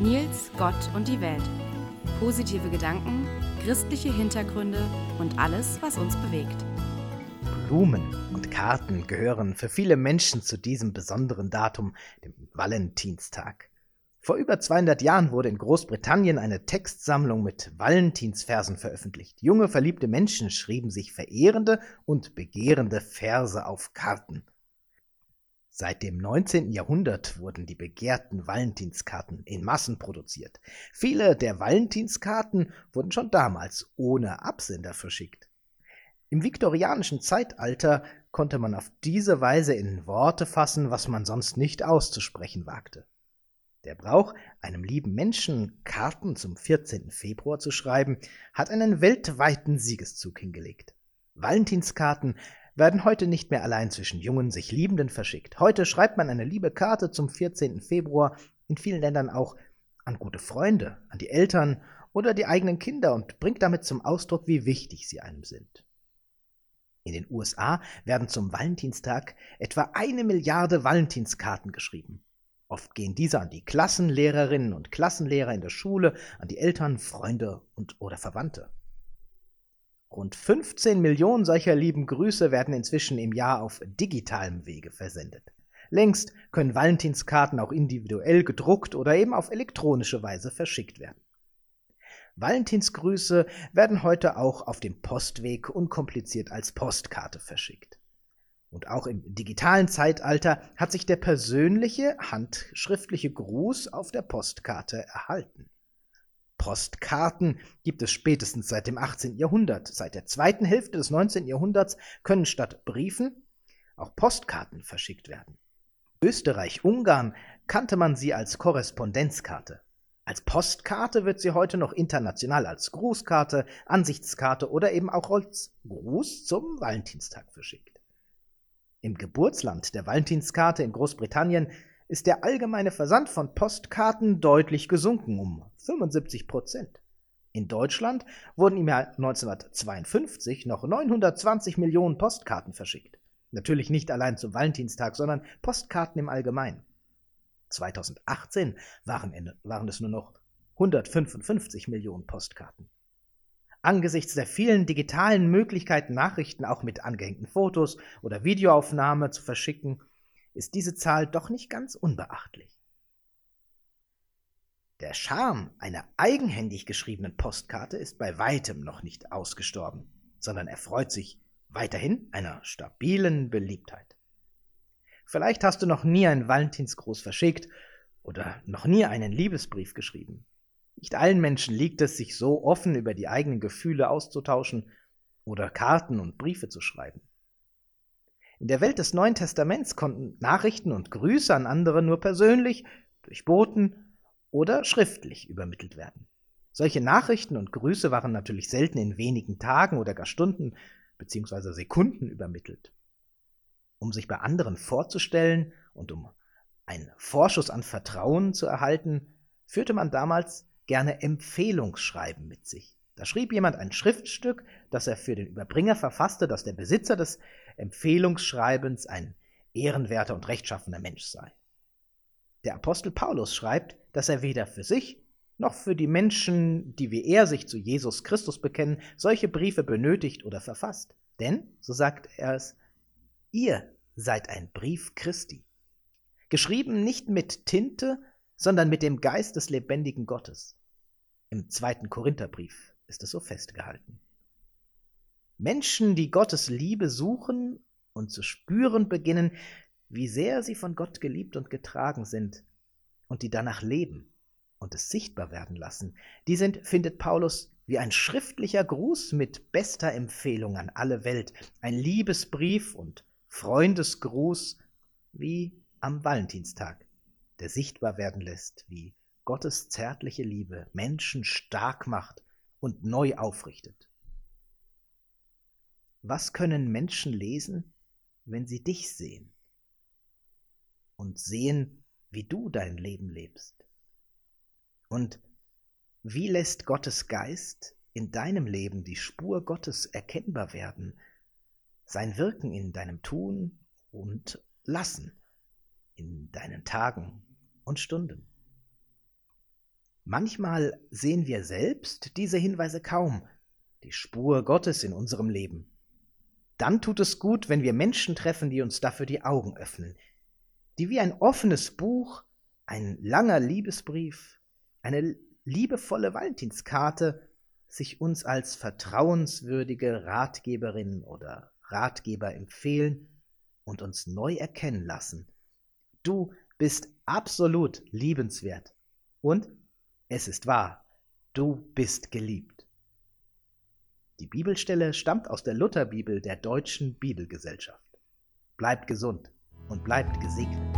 Nils, Gott und die Welt. Positive Gedanken, christliche Hintergründe und alles, was uns bewegt. Blumen und Karten gehören für viele Menschen zu diesem besonderen Datum, dem Valentinstag. Vor über 200 Jahren wurde in Großbritannien eine Textsammlung mit Valentinsversen veröffentlicht. Junge, verliebte Menschen schrieben sich verehrende und begehrende Verse auf Karten. Seit dem 19. Jahrhundert wurden die begehrten Valentinskarten in Massen produziert. Viele der Valentinskarten wurden schon damals ohne Absender verschickt. Im viktorianischen Zeitalter konnte man auf diese Weise in Worte fassen, was man sonst nicht auszusprechen wagte. Der Brauch, einem lieben Menschen Karten zum 14. Februar zu schreiben, hat einen weltweiten Siegeszug hingelegt. Valentinskarten werden heute nicht mehr allein zwischen jungen, sich Liebenden verschickt. Heute schreibt man eine liebe Karte zum 14. Februar, in vielen Ländern auch an gute Freunde, an die Eltern oder die eigenen Kinder und bringt damit zum Ausdruck, wie wichtig sie einem sind. In den USA werden zum Valentinstag etwa eine Milliarde Valentinskarten geschrieben. Oft gehen diese an die Klassenlehrerinnen und Klassenlehrer in der Schule, an die Eltern, Freunde und oder Verwandte. Rund 15 Millionen solcher lieben Grüße werden inzwischen im Jahr auf digitalem Wege versendet. Längst können Valentinskarten auch individuell gedruckt oder eben auf elektronische Weise verschickt werden. Valentinsgrüße werden heute auch auf dem Postweg unkompliziert als Postkarte verschickt. Und auch im digitalen Zeitalter hat sich der persönliche, handschriftliche Gruß auf der Postkarte erhalten. Postkarten gibt es spätestens seit dem 18. Jahrhundert. Seit der zweiten Hälfte des 19. Jahrhunderts können statt Briefen auch Postkarten verschickt werden. Österreich-Ungarn kannte man sie als Korrespondenzkarte. Als Postkarte wird sie heute noch international als Grußkarte, Ansichtskarte oder eben auch als Gruß zum Valentinstag verschickt. Im Geburtsland der Valentinskarte in Großbritannien ist der allgemeine Versand von Postkarten deutlich gesunken um 75 Prozent. In Deutschland wurden im Jahr 1952 noch 920 Millionen Postkarten verschickt. Natürlich nicht allein zum Valentinstag, sondern Postkarten im Allgemeinen. 2018 waren, waren es nur noch 155 Millionen Postkarten. Angesichts der vielen digitalen Möglichkeiten, Nachrichten auch mit angehängten Fotos oder Videoaufnahme zu verschicken, ist diese Zahl doch nicht ganz unbeachtlich. Der Charme einer eigenhändig geschriebenen Postkarte ist bei weitem noch nicht ausgestorben, sondern erfreut sich weiterhin einer stabilen Beliebtheit. Vielleicht hast du noch nie einen Valentinsgruß verschickt oder noch nie einen Liebesbrief geschrieben. Nicht allen Menschen liegt es, sich so offen über die eigenen Gefühle auszutauschen oder Karten und Briefe zu schreiben. In der Welt des Neuen Testaments konnten Nachrichten und Grüße an andere nur persönlich, durch Boten oder schriftlich übermittelt werden. Solche Nachrichten und Grüße waren natürlich selten in wenigen Tagen oder gar Stunden bzw. Sekunden übermittelt. Um sich bei anderen vorzustellen und um einen Vorschuss an Vertrauen zu erhalten, führte man damals gerne Empfehlungsschreiben mit sich. Da schrieb jemand ein Schriftstück, das er für den Überbringer verfasste, dass der Besitzer des Empfehlungsschreibens ein ehrenwerter und rechtschaffener Mensch sei. Der Apostel Paulus schreibt, dass er weder für sich noch für die Menschen, die wie er sich zu Jesus Christus bekennen, solche Briefe benötigt oder verfasst. Denn, so sagt er es, ihr seid ein Brief Christi, geschrieben nicht mit Tinte, sondern mit dem Geist des lebendigen Gottes. Im zweiten Korintherbrief ist es so festgehalten. Menschen, die Gottes Liebe suchen und zu spüren beginnen, wie sehr sie von Gott geliebt und getragen sind und die danach leben und es sichtbar werden lassen, die sind, findet Paulus, wie ein schriftlicher Gruß mit bester Empfehlung an alle Welt, ein Liebesbrief und Freundesgruß wie am Valentinstag, der sichtbar werden lässt, wie Gottes zärtliche Liebe Menschen stark macht und neu aufrichtet. Was können Menschen lesen, wenn sie dich sehen und sehen, wie du dein Leben lebst? Und wie lässt Gottes Geist in deinem Leben die Spur Gottes erkennbar werden, sein Wirken in deinem Tun und Lassen, in deinen Tagen und Stunden? Manchmal sehen wir selbst diese Hinweise kaum, die Spur Gottes in unserem Leben. Dann tut es gut, wenn wir Menschen treffen, die uns dafür die Augen öffnen, die wie ein offenes Buch, ein langer Liebesbrief, eine liebevolle Valentinskarte sich uns als vertrauenswürdige Ratgeberin oder Ratgeber empfehlen und uns neu erkennen lassen. Du bist absolut liebenswert und es ist wahr, du bist geliebt. Die Bibelstelle stammt aus der Lutherbibel der Deutschen Bibelgesellschaft. Bleibt gesund und bleibt gesegnet.